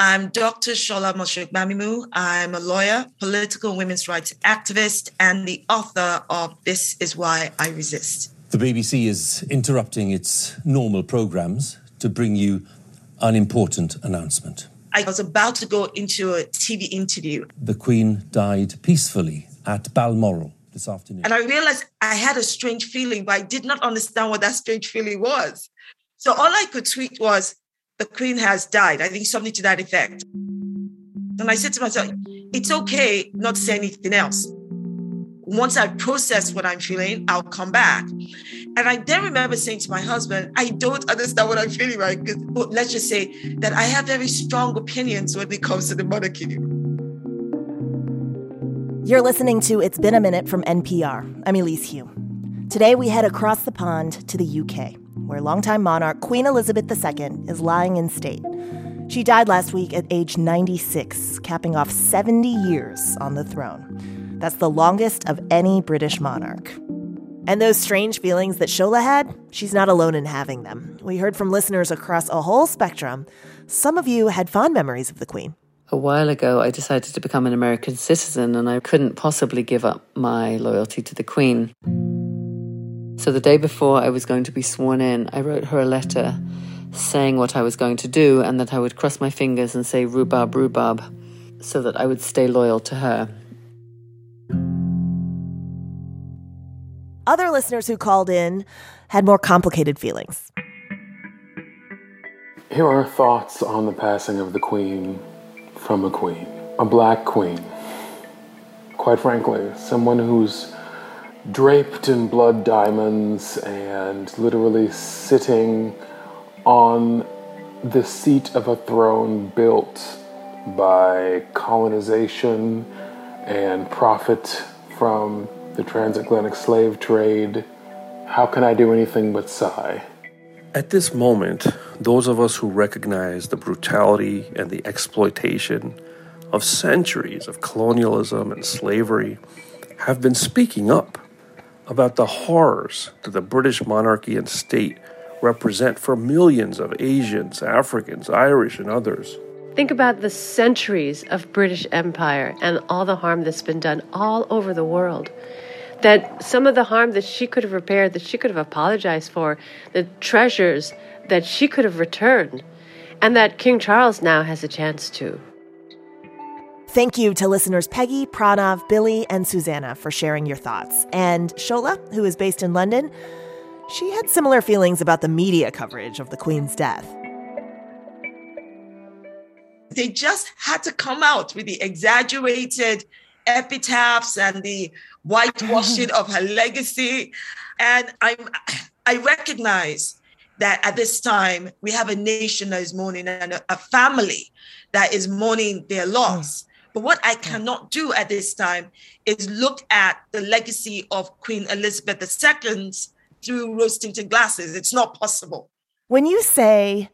I'm Dr. Shola Mos-Shogbamimu. I'm a lawyer, political women's rights activist, and the author of This Is Why I Resist. The BBC is interrupting its normal programs to bring you an important announcement. I was about to go into a TV interview. The Queen died peacefully at Balmoral this afternoon. And I realized I had a strange feeling, but I did not understand what that strange feeling was. So all I could tweet was, the queen has died. I think something to that effect. And I said to myself, it's okay not to say anything else. Once I process what I'm feeling, I'll come back. And I then remember saying to my husband, I don't understand what I'm feeling right. But let's just say that I have very strong opinions when it comes to the monarchy. You're listening to It's Been a Minute from NPR. I'm Elise Hu. Today we head across the pond to the UK where longtime monarch Queen Elizabeth II is lying in state. She died last week at age 96, capping off 70 years on the throne. That's the longest of any British monarch. And those strange feelings that Shola had, she's not alone in having them. We heard from listeners across a whole spectrum. Some of you had fond memories of the Queen. A while ago, I decided to become an American citizen, and I couldn't possibly give up my loyalty to the Queen. So the day before I was going to be sworn in, I wrote her a letter saying what I was going to do and that I would cross my fingers and say rhubarb, rhubarb, so that I would stay loyal to her. Other listeners who called in had more complicated feelings. Here are thoughts on the passing of the Queen from a Queen, a black Queen. Quite frankly, someone who's draped in blood diamonds and literally sitting on the seat of a throne built by colonization and profit from the transatlantic slave trade. How can I do anything but sigh? At this moment, those of us who recognize the brutality and the exploitation of centuries of colonialism and slavery have been speaking up about the horrors that the British monarchy and state represent for millions of Asians, Africans, Irish, and others. Think about the centuries of British Empire and all the harm that's been done all over the world. That some of the harm that she could have repaired, that she could have apologized for, the treasures that she could have returned, and that King Charles now has a chance to. Thank you to listeners Peggy, Pranav, Billy, and Susanna for sharing your thoughts. And Shola, who is based in London, she had similar feelings about the media coverage of the Queen's death. They just had to come out with the exaggerated epitaphs and the whitewashing of her legacy. And i I recognize that at this time we have a nation that is mourning and a, a family that is mourning their loss. But what I mm. cannot do at this time is look at the legacy of Queen Elizabeth II through rose tinted glasses. It's not possible. When you say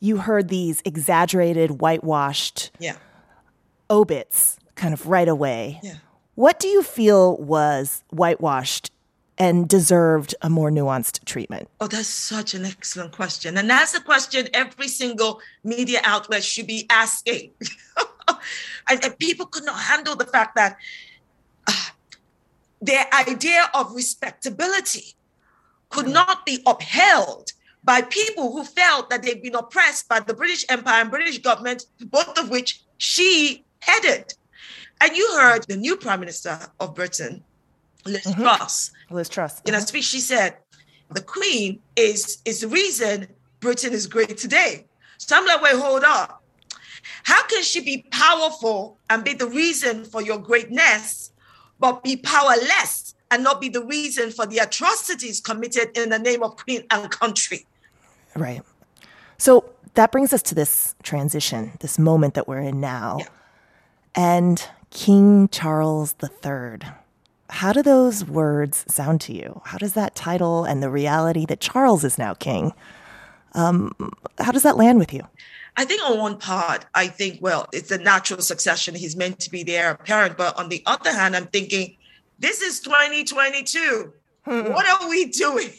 you heard these exaggerated, whitewashed yeah. obits kind of right away, yeah. what do you feel was whitewashed and deserved a more nuanced treatment? Oh, that's such an excellent question. And that's a question every single media outlet should be asking. and, and, people could not handle the fact that uh, their idea of respectability could mm. not be upheld by people who felt that they'd been oppressed by the British Empire and British government, both of which she headed. And you heard the new Prime Minister of Britain, Liz mm-hmm. Truss. Liz Truss. In a uh-huh. speech, she said, the Queen is, is the reason Britain is great today. So I'm like, wait, hold up. How can she be powerful and be the reason for your greatness, but be powerless and not be the reason for the atrocities committed in the name of queen and country? Right. So that brings us to this transition, this moment that we're in now. Yeah. And King Charles III. How do those words sound to you? How does that title and the reality that Charles is now king, um, how does that land with you? I think on one part, I think, well, it's a natural succession. He's meant to be the heir apparent. But on the other hand, I'm thinking, this is 2022. Hmm. What are we doing?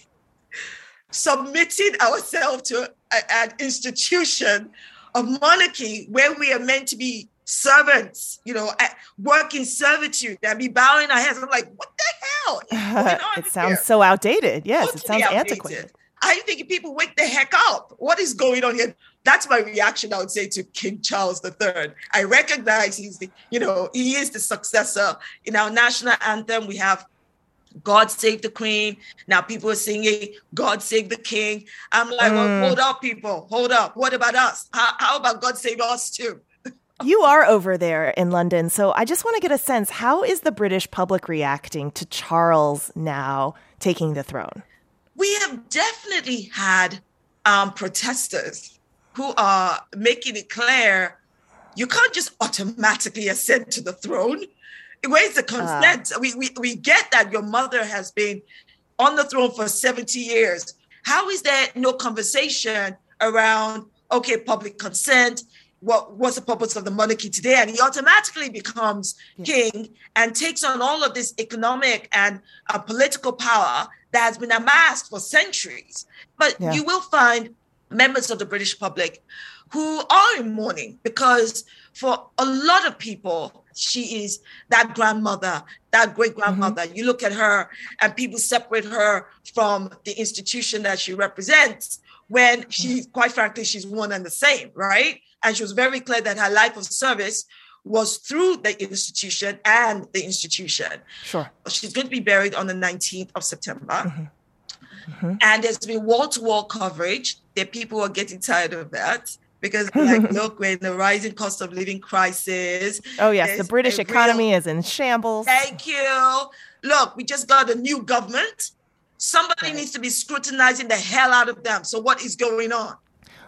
Submitting ourselves to a, an institution of monarchy where we are meant to be servants, you know, work in servitude and be bowing our heads. I'm like, what the hell? it sounds here? so outdated. Yes, totally it sounds outdated. antiquated. I'm thinking people wake the heck up. What is going on here? That's my reaction, I would say, to King Charles III. I recognize he's the, you know, he is the successor. In our national anthem, we have God save the queen. Now people are singing God save the king. I'm like, mm. well, hold up, people, hold up. What about us? How, how about God save us too? you are over there in London, so I just want to get a sense how is the British public reacting to Charles now taking the throne? We have definitely had um, protesters who are making it clear you can't just automatically ascend to the throne where's the consent? Uh, we, we we get that your mother has been on the throne for 70 years. How is there no conversation around okay, public consent? What what's the purpose of the monarchy today? And he automatically becomes king and takes on all of this economic and uh, political power that has been amassed for centuries. But yeah. you will find members of the British public who are in mourning because for a lot of people, she is that grandmother, that great grandmother. Mm-hmm. You look at her, and people separate her from the institution that she represents when she, quite frankly, she's one and the same, right? And she was very clear that her life of service was through the institution and the institution. Sure. She's going to be buried on the 19th of September. Mm-hmm. Mm-hmm. And there's been wall to wall coverage. That people are getting tired of that because like look we're in the rising cost of living crisis oh yes the british economy real, is in shambles thank you look we just got a new government somebody right. needs to be scrutinizing the hell out of them so what is going on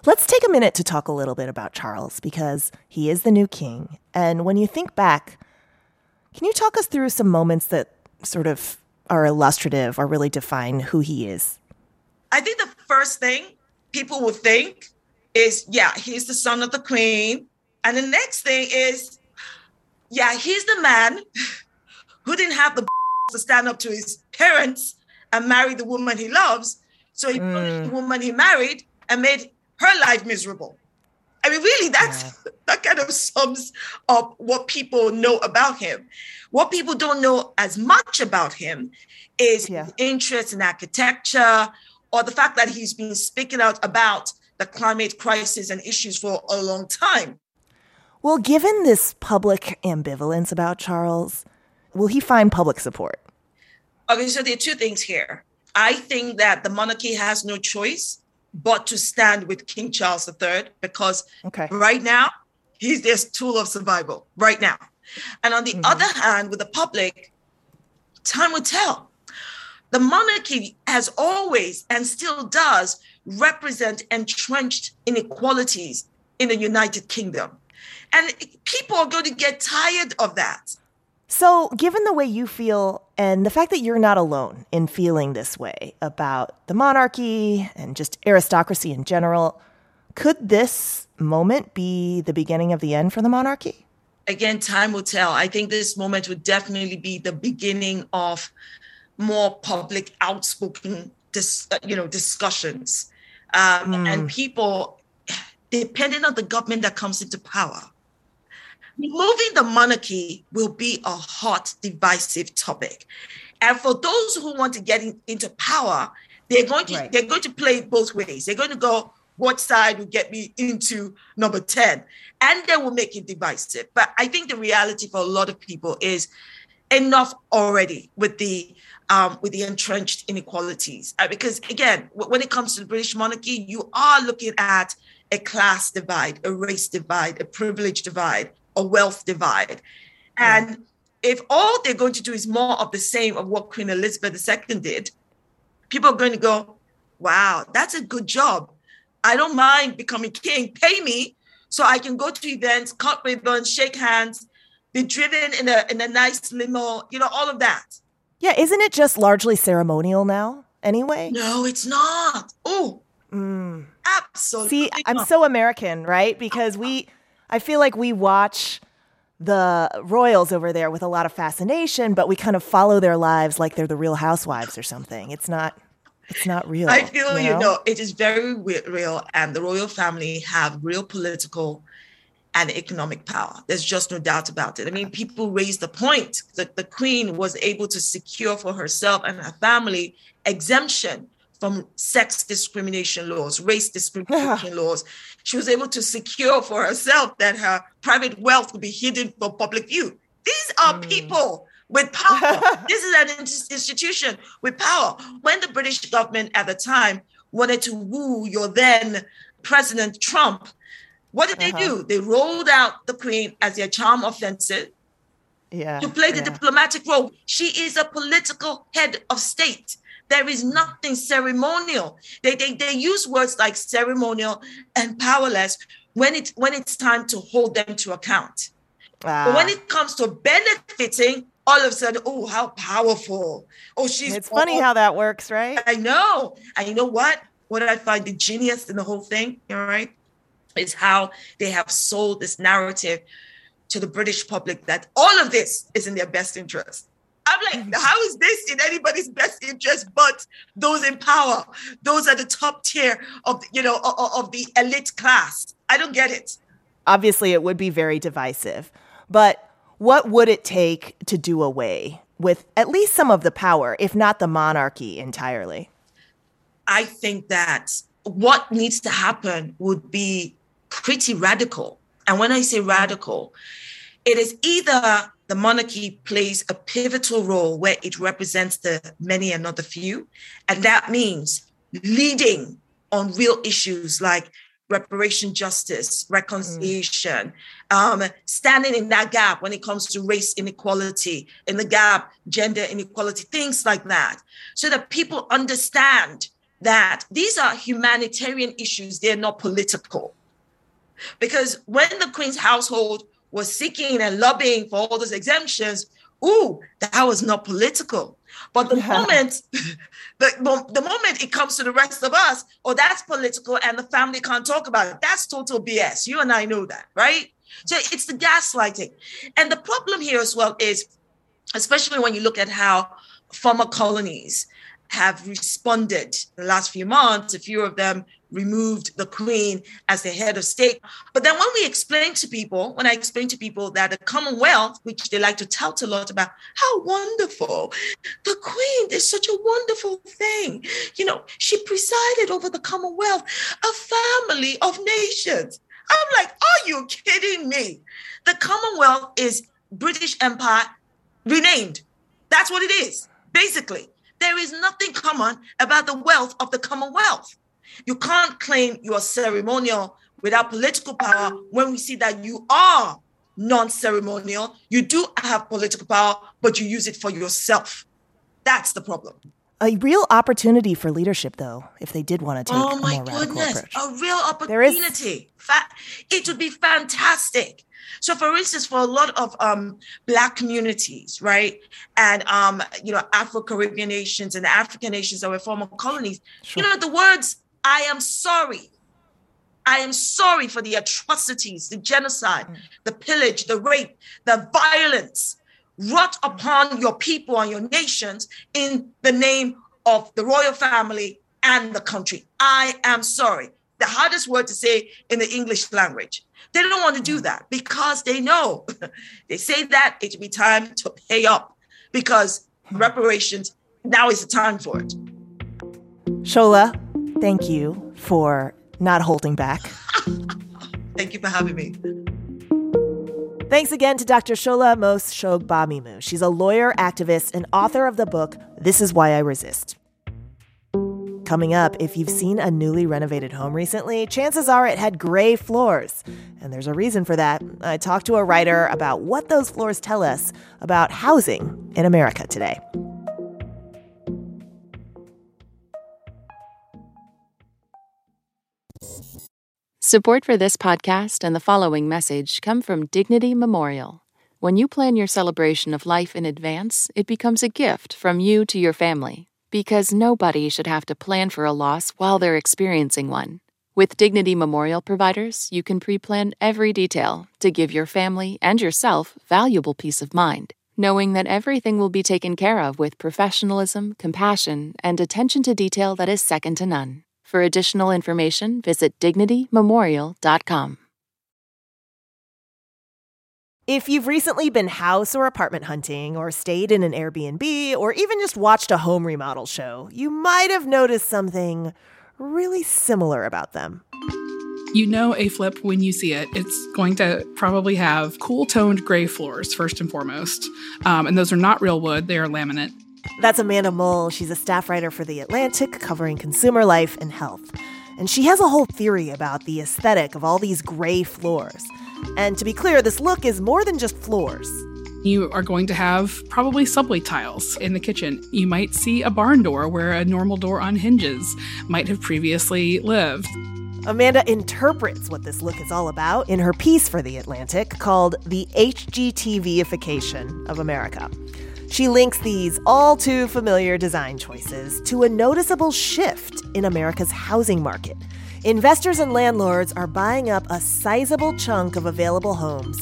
let's take a minute to talk a little bit about charles because he is the new king and when you think back can you talk us through some moments that sort of are illustrative or really define who he is i think the first thing people would think is yeah, he's the son of the queen. And the next thing is, yeah, he's the man who didn't have the to stand up to his parents and marry the woman he loves. So he mm. the woman he married and made her life miserable. I mean, really, that's yeah. that kind of sums up what people know about him. What people don't know as much about him is yeah. interest in architecture or the fact that he's been speaking out about the climate crisis and issues for a long time. Well, given this public ambivalence about Charles, will he find public support? Okay, so there are two things here. I think that the monarchy has no choice but to stand with King Charles III because okay. right now he's their tool of survival right now. And on the mm-hmm. other hand, with the public, time will tell. The monarchy has always and still does represent entrenched inequalities in the United Kingdom. And people are going to get tired of that. So, given the way you feel and the fact that you're not alone in feeling this way about the monarchy and just aristocracy in general, could this moment be the beginning of the end for the monarchy? Again, time will tell. I think this moment would definitely be the beginning of more public, outspoken, dis, you know, discussions um, mm. and people, depending on the government that comes into power, removing the monarchy will be a hot, divisive topic. And for those who want to get in, into power, they're going to right. they're going to play both ways. They're going to go, what side will get me into number 10? And they will make it divisive. But I think the reality for a lot of people is enough already with the um, with the entrenched inequalities. Uh, because again, w- when it comes to the British monarchy, you are looking at a class divide, a race divide, a privilege divide, a wealth divide. And if all they're going to do is more of the same of what Queen Elizabeth II did, people are going to go, wow, that's a good job. I don't mind becoming king. Pay me so I can go to events, cut ribbons, shake hands, be driven in a in a nice limo, you know, all of that. Yeah, isn't it just largely ceremonial now anyway? No, it's not. Oh, mm. absolutely. See, I'm so American, right? Because we, I feel like we watch the royals over there with a lot of fascination, but we kind of follow their lives like they're the real housewives or something. It's not. it's not real. I feel you know? you know it is very real, and the royal family have real political and economic power. There's just no doubt about it. I mean, people raise the point that the queen was able to secure for herself and her family exemption from sex discrimination laws, race discrimination yeah. laws. She was able to secure for herself that her private wealth would be hidden for public view. These are mm. people with power. this is an institution with power. When the British government at the time wanted to woo your then President Trump, what did uh-huh. they do? They rolled out the Queen as their charm offensive yeah, to play the yeah. diplomatic role. She is a political head of state. There is nothing ceremonial. They, they, they use words like ceremonial and powerless when, it, when it's time to hold them to account. Ah. But when it comes to benefiting, all of a sudden, oh, how powerful. Oh, she's. It's funny how that works, right? I know. And you know what? What I find the genius in the whole thing, all right, is how they have sold this narrative to the British public that all of this is in their best interest. I'm like, how is this in anybody's best interest but those in power? Those are the top tier of you know of, of the elite class. I don't get it. Obviously, it would be very divisive, but what would it take to do away with at least some of the power, if not the monarchy entirely? I think that what needs to happen would be pretty radical. And when I say radical, it is either the monarchy plays a pivotal role where it represents the many and not the few. And that means leading on real issues like reparation justice, reconciliation, mm. um, standing in that gap when it comes to race inequality, in the gap, gender inequality, things like that, so that people understand that these are humanitarian issues, they're not political. Because when the Queen's household was seeking and lobbying for all those exemptions, ooh, that was not political. But the yeah. moment, the, the moment it comes to the rest of us, oh, that's political and the family can't talk about it. That's total BS. You and I know that, right? So it's the gaslighting. And the problem here as well is, especially when you look at how former colonies have responded the last few months, a few of them removed the queen as the head of state. But then when we explain to people, when I explain to people that the Commonwealth, which they like to tout a lot about, how wonderful, the queen is such a wonderful thing. You know, she presided over the Commonwealth, a family of nations. I'm like, are you kidding me? The Commonwealth is British Empire renamed. That's what it is, basically. There is nothing common about the wealth of the Commonwealth. You can't claim you are ceremonial without political power when we see that you are non ceremonial. You do have political power, but you use it for yourself. That's the problem. A real opportunity for leadership, though, if they did want to take oh my a more goodness, approach. A real opportunity. Fa- it would be fantastic. So, for instance, for a lot of um, Black communities, right, and um, you know, Afro Caribbean nations and African nations that were former colonies, sure. you know, the words I am sorry. I am sorry for the atrocities, the genocide, mm. the pillage, the rape, the violence wrought upon your people and your nations in the name of the royal family and the country. I am sorry. The hardest word to say in the English language. They don't want to do mm. that because they know they say that it will be time to pay up because mm. reparations, now is the time for it. Shola, thank you for not holding back. thank you for having me. Thanks again to Dr. Shola Mos Shogbamimu. She's a lawyer, activist, and author of the book This Is Why I Resist. Coming up, if you've seen a newly renovated home recently, chances are it had gray floors. And there's a reason for that. I talked to a writer about what those floors tell us about housing in America today. Support for this podcast and the following message come from Dignity Memorial. When you plan your celebration of life in advance, it becomes a gift from you to your family because nobody should have to plan for a loss while they're experiencing one. With Dignity Memorial providers, you can pre plan every detail to give your family and yourself valuable peace of mind. knowing that everything will be taken care of with professionalism, compassion, and attention to detail that is second to none. For additional information, visit dignitymemorial.com. If you've recently been house or apartment hunting, or stayed in an Airbnb, or even just watched a home remodel show, you might have noticed something really similar about them. You know a flip when you see it. It's going to probably have cool toned gray floors, first and foremost. Um, and those are not real wood, they are laminate. That's Amanda Mull. She's a staff writer for The Atlantic covering consumer life and health. And she has a whole theory about the aesthetic of all these gray floors. And to be clear, this look is more than just floors. You are going to have probably subway tiles in the kitchen. You might see a barn door where a normal door on hinges might have previously lived. Amanda interprets what this look is all about in her piece for The Atlantic called The HGTVification of America. She links these all too familiar design choices to a noticeable shift in America's housing market. Investors and landlords are buying up a sizable chunk of available homes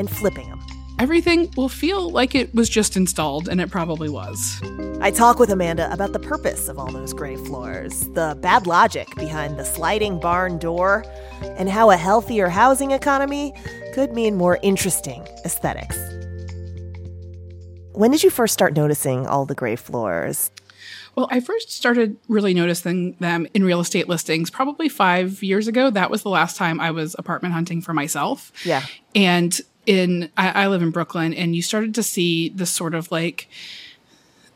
and flipping them. Everything will feel like it was just installed, and it probably was. I talk with Amanda about the purpose of all those gray floors, the bad logic behind the sliding barn door, and how a healthier housing economy could mean more interesting aesthetics. When did you first start noticing all the gray floors? Well, I first started really noticing them in real estate listings probably five years ago. That was the last time I was apartment hunting for myself. Yeah. And in, I, I live in Brooklyn, and you started to see this sort of like,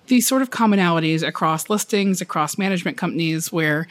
these sort of commonalities across listings, across management companies, where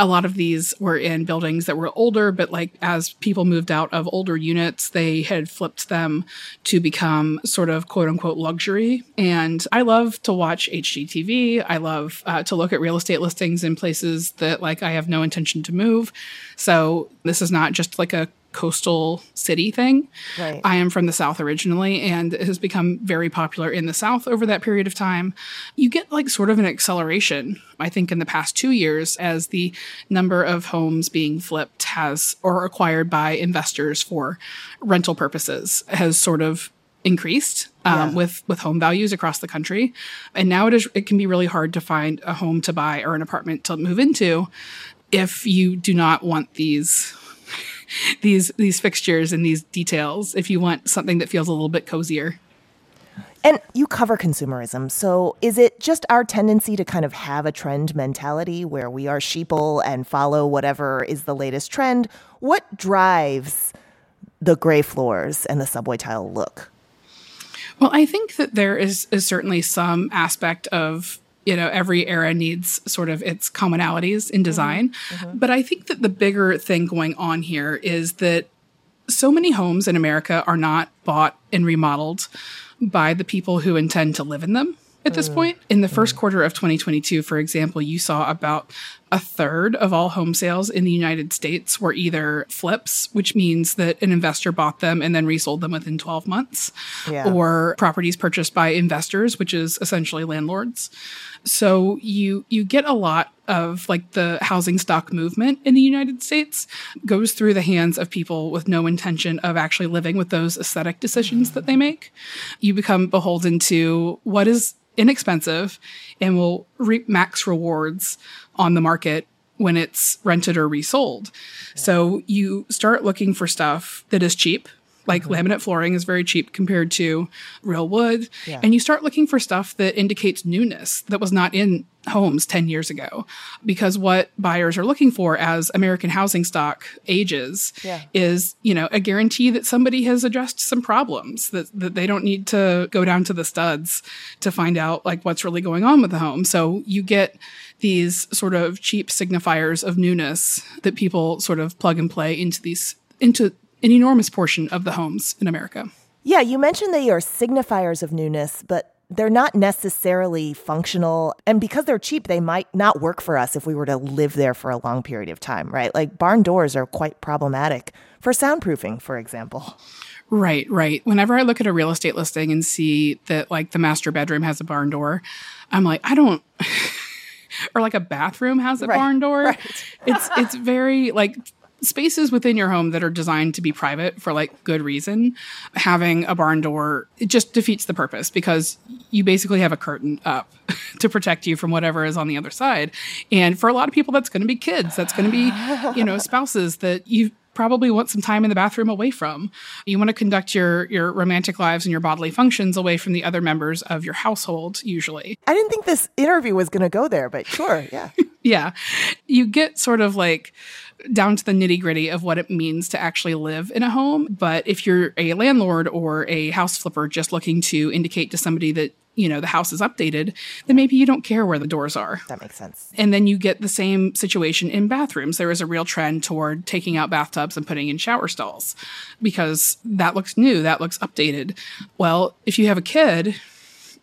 a lot of these were in buildings that were older, but like as people moved out of older units, they had flipped them to become sort of quote unquote luxury. And I love to watch HGTV. I love uh, to look at real estate listings in places that like I have no intention to move. So this is not just like a coastal city thing. Right. I am from the South originally, and it has become very popular in the South over that period of time. You get like sort of an acceleration, I think, in the past two years as the number of homes being flipped has or acquired by investors for rental purposes has sort of increased um, Yeah. with with home values across the country and now it is it can be really hard to find a home to buy or an apartment to move into if you do not want these these these fixtures and these details if you want something that feels a little bit cozier And you cover consumerism. So is it just our tendency to kind of have a trend mentality where we are sheeple and follow whatever is the latest trend? What drives the gray floors and the subway tile look? Well, I think that there is, is certainly some aspect of you know every era needs sort of its commonalities in mm-hmm. design, mm-hmm. but I think that the bigger thing going on here is that so many homes in America are not bought and remodeled by the people who intend to live in them at this mm. point. In the first mm. quarter of 2022, for example, you saw about a third of all home sales in the United States were either flips, which means that an investor bought them and then resold them within 12 months, Yeah. or properties purchased by investors, which is essentially landlords. So you you get a lot of like the housing stock movement in the United States goes through the hands of people with no intention of actually living with those aesthetic decisions that they make. You become beholden to what is inexpensive and will reap max rewards on the market when it's rented or resold. So you start looking for stuff that is cheap. Like mm-hmm. laminate flooring is very cheap compared to real wood. Yeah. And you start looking for stuff that indicates newness that was not in homes 10 years ago. Because what buyers are looking for as American housing stock ages Yeah. is, you know, a guarantee that somebody has addressed some problems, that, that they don't need to go down to the studs to find out like what's really going on with the home. So you get these sort of cheap signifiers of newness that people sort of plug and play into these into an enormous portion of the homes in America. Yeah, you mentioned they are signifiers of newness, but they're not necessarily functional. And because they're cheap, they might not work for us if we were to live there for a long period of time, right? Like barn doors are quite problematic for soundproofing, for example. Right, right. Whenever I look at a real estate listing and see that like the master bedroom has a barn door, I'm like, I don't or like a bathroom has a Right, barn door. right. it's it's very like spaces within your home that are designed to be private for like good reason, having a barn door, it just defeats the purpose because you basically have a curtain up to protect you from whatever is on the other side. And for a lot of people, that's going to be kids. That's going to be, you know, spouses that you probably want some time in the bathroom away from. You want to conduct your your romantic lives and your bodily functions away from the other members of your household usually. I didn't think this interview was going to go there, but sure, yeah. yeah. You get sort of like down to the nitty gritty of what it means to actually live in a home. But if you're a landlord or a house flipper just looking to indicate to somebody that you know the house is updated then maybe you don't care where the doors are that makes sense and then you get the same situation in bathrooms there is a real trend toward taking out bathtubs and putting in shower stalls because that looks new that looks updated well if you have a kid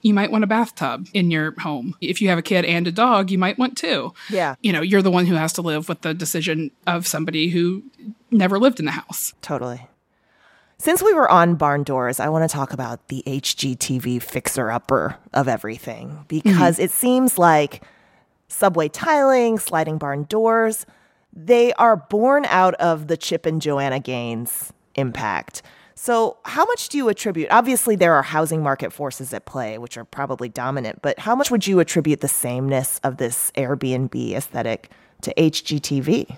you might want a bathtub in your home. If you have a kid and a dog, you might want two. Yeah. You know, you're the one who has to live with the decision of somebody who never lived in the house. Totally. Since we were on barn doors, I want to talk about the HGTV fixer upper of everything because mm-hmm. it seems like subway tiling, sliding barn doors, they are born out of the Chip and Joanna Gaines impact. So, how much do you attribute? Obviously, there are housing market forces at play, which are probably dominant, but how much would you attribute the sameness of this Airbnb aesthetic to HGTV?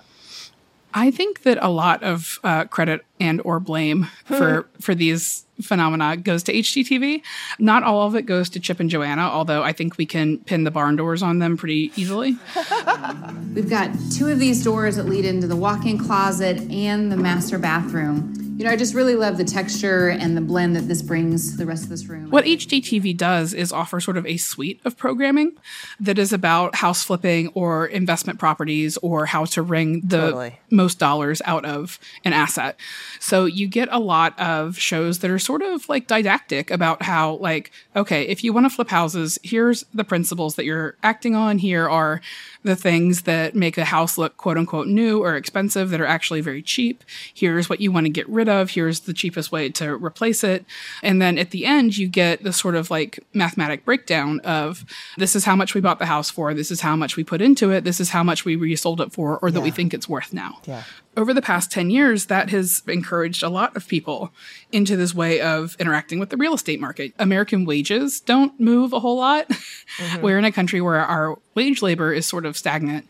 I think that a lot of uh, credit and or blame for for these phenomena goes to HGTV. Not all of it goes to Chip and Joanna, although I think we can pin the barn doors on them pretty easily. We've got two of these doors that lead into the walk-in closet and the master bathroom. You know, I just really love the texture and the blend that this brings to the rest of this room. What HGTV does is offer sort of a suite of programming that is about house flipping or investment properties or how to wring the totally. most dollars out of an asset. So you get a lot of shows that are sort of like didactic about how, like, okay, if you want to flip houses, here's the principles that you're acting on. Here are the things that make a house look quote unquote new or expensive that are actually very cheap. Here's what you want to get rid of. Here's the cheapest way to replace it. And then at the end, you get the sort of like mathematic breakdown of this is how much we bought the house for. This is how much we put into it. This is how much we resold it for or that yeah. we think it's worth now. Yeah. Over the past 10 years, that has encouraged a lot of people into this way of interacting with the real estate market. American wages don't move a whole lot. Mm-hmm. We're in a country where our wage labor is sort of stagnant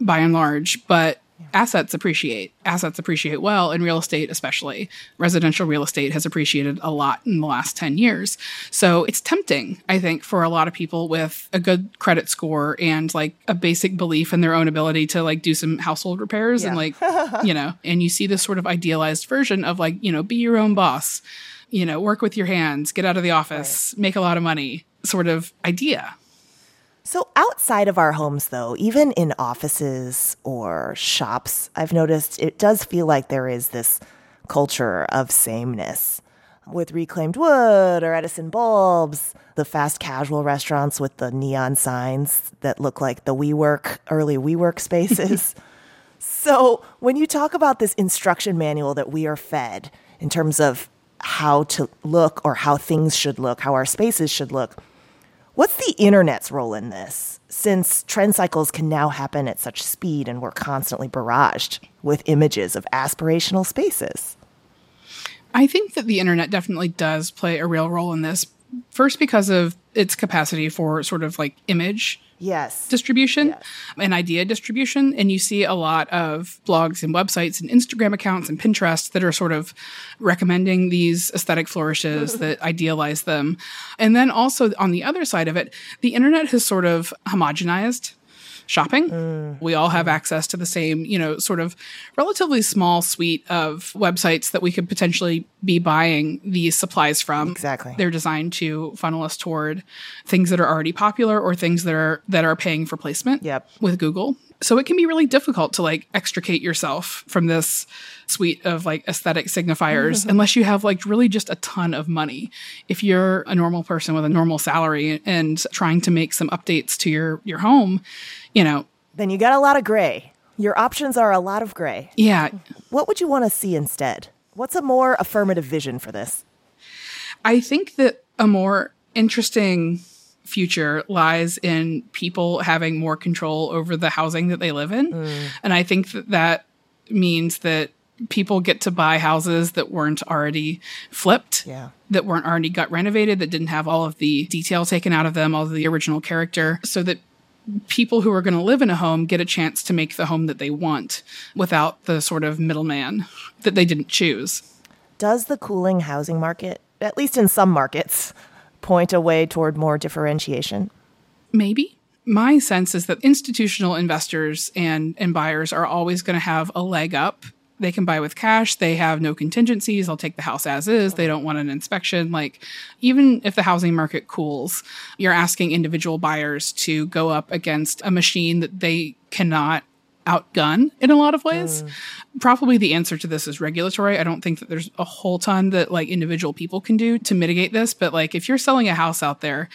by and large, but assets appreciate. Assets appreciate well, and real estate, especially residential real estate, has appreciated a lot in the last 10 years. So it's tempting, I think, for a lot of people with a good credit score and like a basic belief in their own ability to like do some household repairs yeah. and like, you know, and you see this sort of idealized version of like, you know, be your own boss, you know, work with your hands, get out of the office, right. make a lot of money sort of idea. So, outside of our homes, though, even in offices or shops, I've noticed it does feel like there is this culture of sameness with reclaimed wood or Edison bulbs, the fast casual restaurants with the neon signs that look like the WeWork, early WeWork spaces. so, when you talk about this instruction manual that we are fed in terms of how to look or how things should look, how our spaces should look, What's the internet's role in this? Since trend cycles can now happen at such speed and we're constantly barraged with images of aspirational spaces. I think that the internet definitely does play a real role in this. First, because of its capacity for sort of like image yes distribution yes. and idea distribution and you see a lot of blogs and websites and instagram accounts and pinterest that are sort of recommending these aesthetic flourishes that idealize them and then also on the other side of it the internet has sort of homogenized shopping. Mm. We all have access to the same, you know, sort of relatively small suite of websites that we could potentially be buying these supplies from. Exactly. They're designed to funnel us toward things that are already popular or things that are that are paying for placement yep. with Google. So it can be really difficult to like extricate yourself from this suite of like aesthetic signifiers mm-hmm. unless you have like really just a ton of money. If you're a normal person with a normal salary and trying to make some updates to your your home, you know, then you got a lot of gray. Your options are a lot of gray. Yeah. What would you want to see instead? What's a more affirmative vision for this? I think that a more interesting future lies in people having more control over the housing that they live in. Mm. And I think that, that means that people get to buy houses that weren't already flipped. Yeah. That weren't already got renovated, that didn't have all of the detail taken out of them, all of the original character, so that people who are going to live in a home get a chance to make the home that they want without the sort of middleman that they didn't choose. Does the cooling housing market, at least in some markets, point a way toward more differentiation? Maybe. My sense is that institutional investors and, and buyers are always going to have a leg up they can buy with cash. They have no contingencies. They'll take the house as is. They don't want an inspection. Like, even if the housing market cools, you're asking individual buyers to go up against a machine that they cannot outgun in a lot of ways. Mm. Probably the answer to this is regulatory. I don't think that there's a whole ton that like individual people can do to mitigate this. But like, if you're selling a house out there,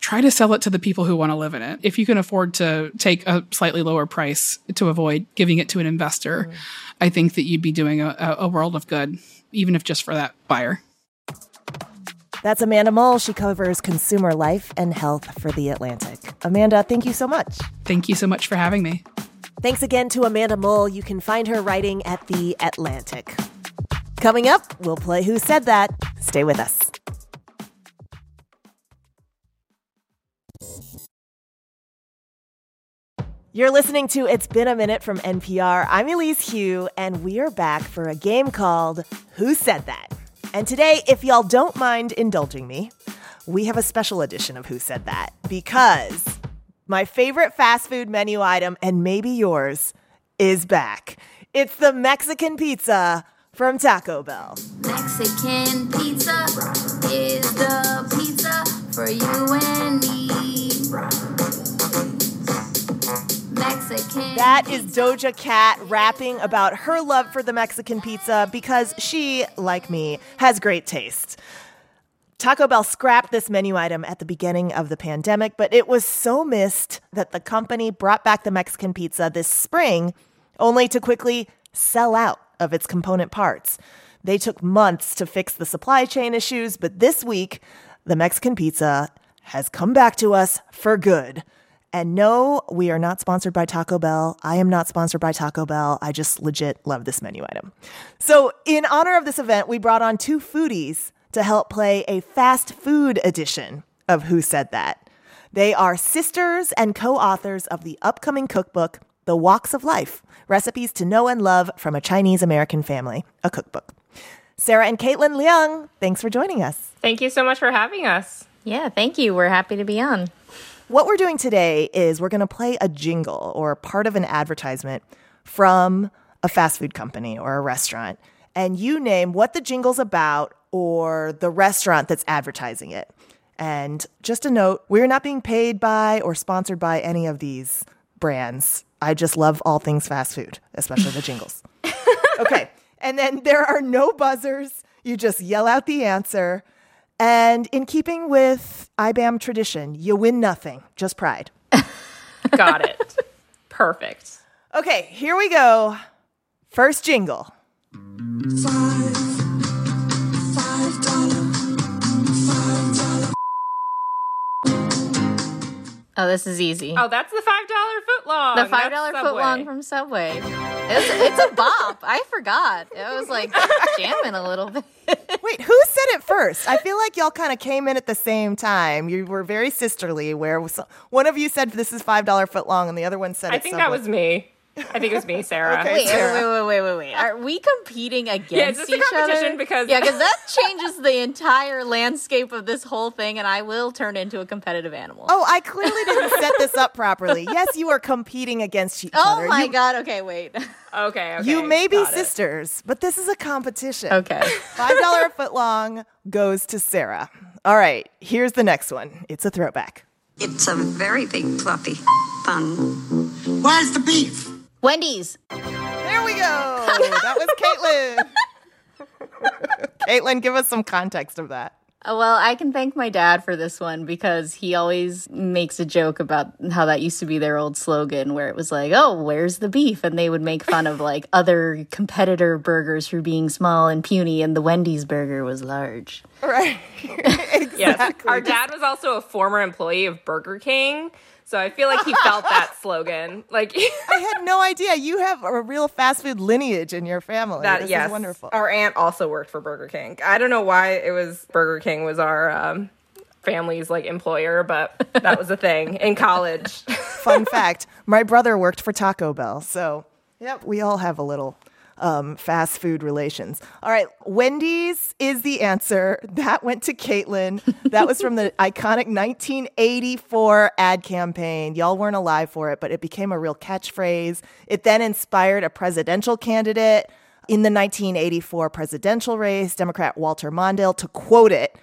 try to sell it to the people who want to live in it. If you can afford to take a slightly lower price to avoid giving it to an investor, mm. I think that you'd be doing a, a world of good, even if just for that buyer. That's Amanda Mull. She covers consumer life and health for The Atlantic. Amanda, thank you so much. Thank you so much for having me. Thanks again to Amanda Mull. You can find her writing at The Atlantic. Coming up, we'll play Who Said That. Stay with us. You're listening to It's Been a Minute from NPR. I'm Elise Hu, and we are back for a game called Who Said That? And today, if y'all don't mind indulging me, we have a special edition of Who Said That because my favorite fast food menu item, and maybe yours, is back. It's the Mexican pizza from Taco Bell. Mexican pizza is the pizza for you and me. That is Doja Cat rapping about her love for the Mexican pizza because she, like me, has great taste. Taco Bell scrapped this menu item at the beginning of the pandemic, but it was so missed that the company brought back the Mexican pizza this spring, only to quickly sell out of its component parts. They took months to fix the supply chain issues, but this week, the Mexican pizza has come back to us for good. And no, we are not sponsored by Taco Bell. I am not sponsored by Taco Bell. I just legit love this menu item. So, in honor of this event, we brought on two foodies to help play a fast food edition of Who Said That. They are sisters and co authors of the upcoming cookbook, The Woks of Life Recipes to Know and Love from a Chinese American Family, a cookbook. Sarah and Kaitlin Leung, thanks for joining us. Thank you so much for having us. Yeah, thank you. We're happy to be on. What we're doing today is we're going to play a jingle or part of an advertisement from a fast food company or a restaurant. And you name what the jingle's about or the restaurant that's advertising it. And just a note, we're not being paid by or sponsored by any of these brands. I just love all things fast food, especially the jingles. okay. And then there are no buzzers. You just yell out the answer. And in keeping with IBAM tradition, you win nothing, just pride. Got it. Perfect. Okay, here we go. First jingle. Five. Oh, this is easy. Oh, that's the five dollar foot long. The five dollar foot long from Subway. It's, it's a bop. I forgot. It was like jamming a little bit. Wait, who said it first? I feel like y'all kind of came in at the same time. You were very sisterly. Where one of you said this is five dollar foot long, and the other one said I think Subway. that was me. I think it was me, Sarah. okay, wait, Sarah. wait, wait, wait, wait, wait. Are we competing against yeah, it's each other? Because yeah, because that changes the entire landscape of this whole thing, and I will turn into a competitive animal. Oh, I clearly didn't set this up properly. Yes, you are competing against each oh other. Oh my you, god! Okay, wait. Okay, okay. You may be sisters, it. but this is a competition. Okay. Five dollar a foot long goes to Sarah. All right, here's the next one. It's a throwback. It's a very big fluffy bun. Where's the beef? Wendy's. There we go. that was Kaitlin. Kaitlin, give us some context of that. Uh, well, I can thank my dad for this one because he always makes a joke about how that used to be their old slogan where it was like, oh, where's the beef? And they would make fun of like other competitor burgers for being small and puny, and the Wendy's burger was large. Right. exactly. Yes. Our dad was also a former employee of Burger King. So I feel like he felt that slogan. Like I had no idea. You have a real fast food lineage in your family. that. this yes, is wonderful. Our aunt also worked for Burger King. I don't know why it was Burger King was our um, family's like employer, but that was a thing in college. Fun fact: My brother worked for Taco Bell, so yep, we all have a little um, fast food relations. All right, Wendy's is the answer. That went to Kaitlin. That was from the iconic 1984 ad campaign. Y'all weren't alive for it, but it became a real catchphrase. It then inspired a presidential candidate in the 1984 presidential race, Democrat Walter Mondale, to quote it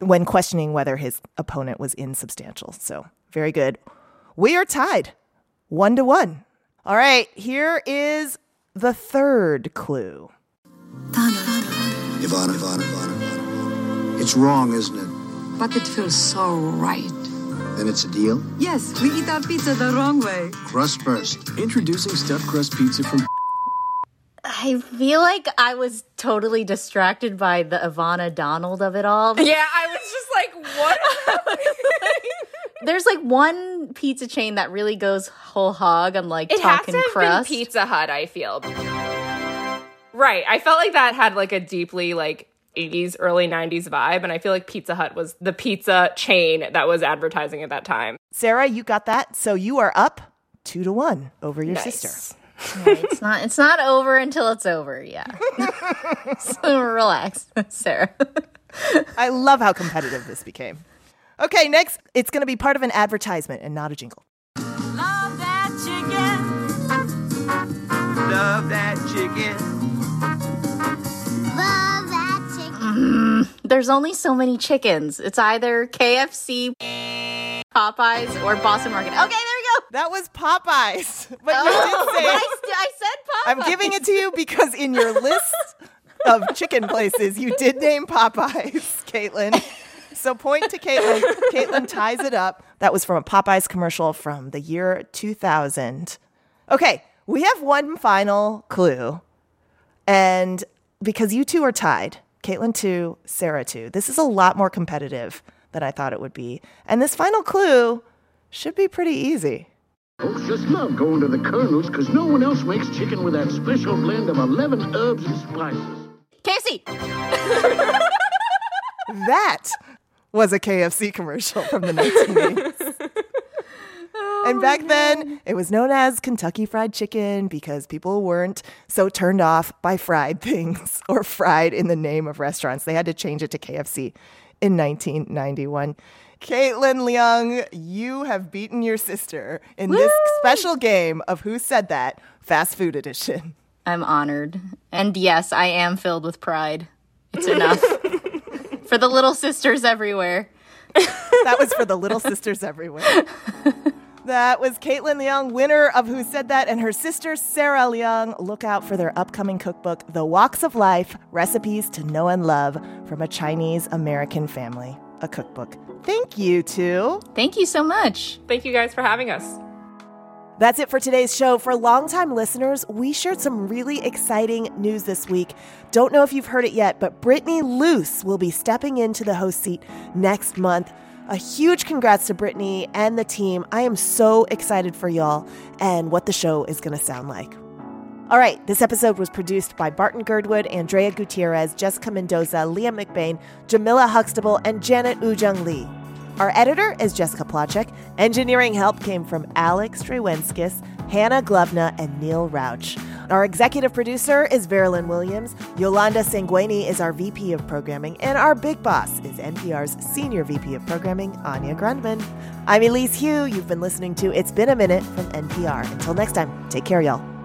when questioning whether his opponent was insubstantial. So, very good. We are tied one to one. All right, here is the third clue. Ivana, Ivana, Ivana. It's wrong, isn't it? But it feels so right. Then it's a deal? Yes, we eat our pizza the wrong way. Crust first. Introducing stuffed crust pizza from I feel like I was totally distracted by the Ivana Donald of it all. yeah, I was just like, what? There's like one pizza chain that really goes whole hog on like It has talking to have crust. been Pizza Hut. I feel right. I felt like that had like a deeply like 80s, early 90s vibe, and I feel like Pizza Hut was the pizza chain that was advertising at that time. Sarah, you got that. So you are up two to one over your Nice. sister. Yeah, it's not it's not over until it's over. Yeah. so relax, Sarah. I love how competitive this became. Okay, next, it's going to be part of an advertisement and not a jingle. Love that chicken. Love that chicken. Love that chicken. Mm, there's only so many chickens. It's either KFC, Popeyes, or Boston Market. Okay, there we go. That was Popeyes. But you Oh, did say but I, st- I said Popeyes. I'm giving it to you because in your list of chicken places, you did name Popeyes, Kaitlin. So point to Kaitlin. Kaitlin ties it up. That was from a Popeyes commercial from the year 2000. Okay, we have one final clue. And because you two are tied, Kaitlin two, Sarah two, this is a lot more competitive than I thought it would be. And this final clue should be pretty easy. Folks just love going to the Colonel's because no one else makes chicken with that special blend of 11 herbs and spices. Casey! That was a KFC commercial from the 1980s. and back oh, then, it was known as Kentucky Fried Chicken because people weren't so turned off by fried things or fried in the name of restaurants. They had to change it to KFC in 1991. Kaitlin Leung, you have beaten your sister in this special game of Who Said That Fast Food Edition. I'm honored. And yes, I am filled with pride. It's enough. For the little sisters everywhere. that was for the little sisters everywhere. That was Kaitlin Leung, winner of Who Said That, and her sister Sarah Leung. Look out for their upcoming cookbook, The Woks of Life Recipes to Know and Love from a Chinese American Family, a cookbook. Thank you, two. Thank you so much. Thank you guys for having us. That's it for today's show. For longtime listeners, we shared some really exciting news this week. Don't know if you've heard it yet, but Brittany Luse will be stepping into the host seat next month. A huge congrats to Brittany and the team. I am so excited for y'all and what the show is going to sound like. All right, this episode was produced by Barton Girdwood, Andrea Gutierrez, Jessica Mendoza, Leah McBain, Jamila Huxtable, and Janet Woojeong Lee. Our editor is Jessica Placzek. Engineering help came from Alex Drewenskus, Hannah Gluvna, and Neil Rauch. Our executive producer is Veralyn Williams. Yolanda Sangweni is our VP of Programming, and our big boss is NPR's Senior VP of Programming, Anya Grundmann. I'm Elise Hu. You've been listening to It's Been a Minute from NPR. Until next time, take care, y'all.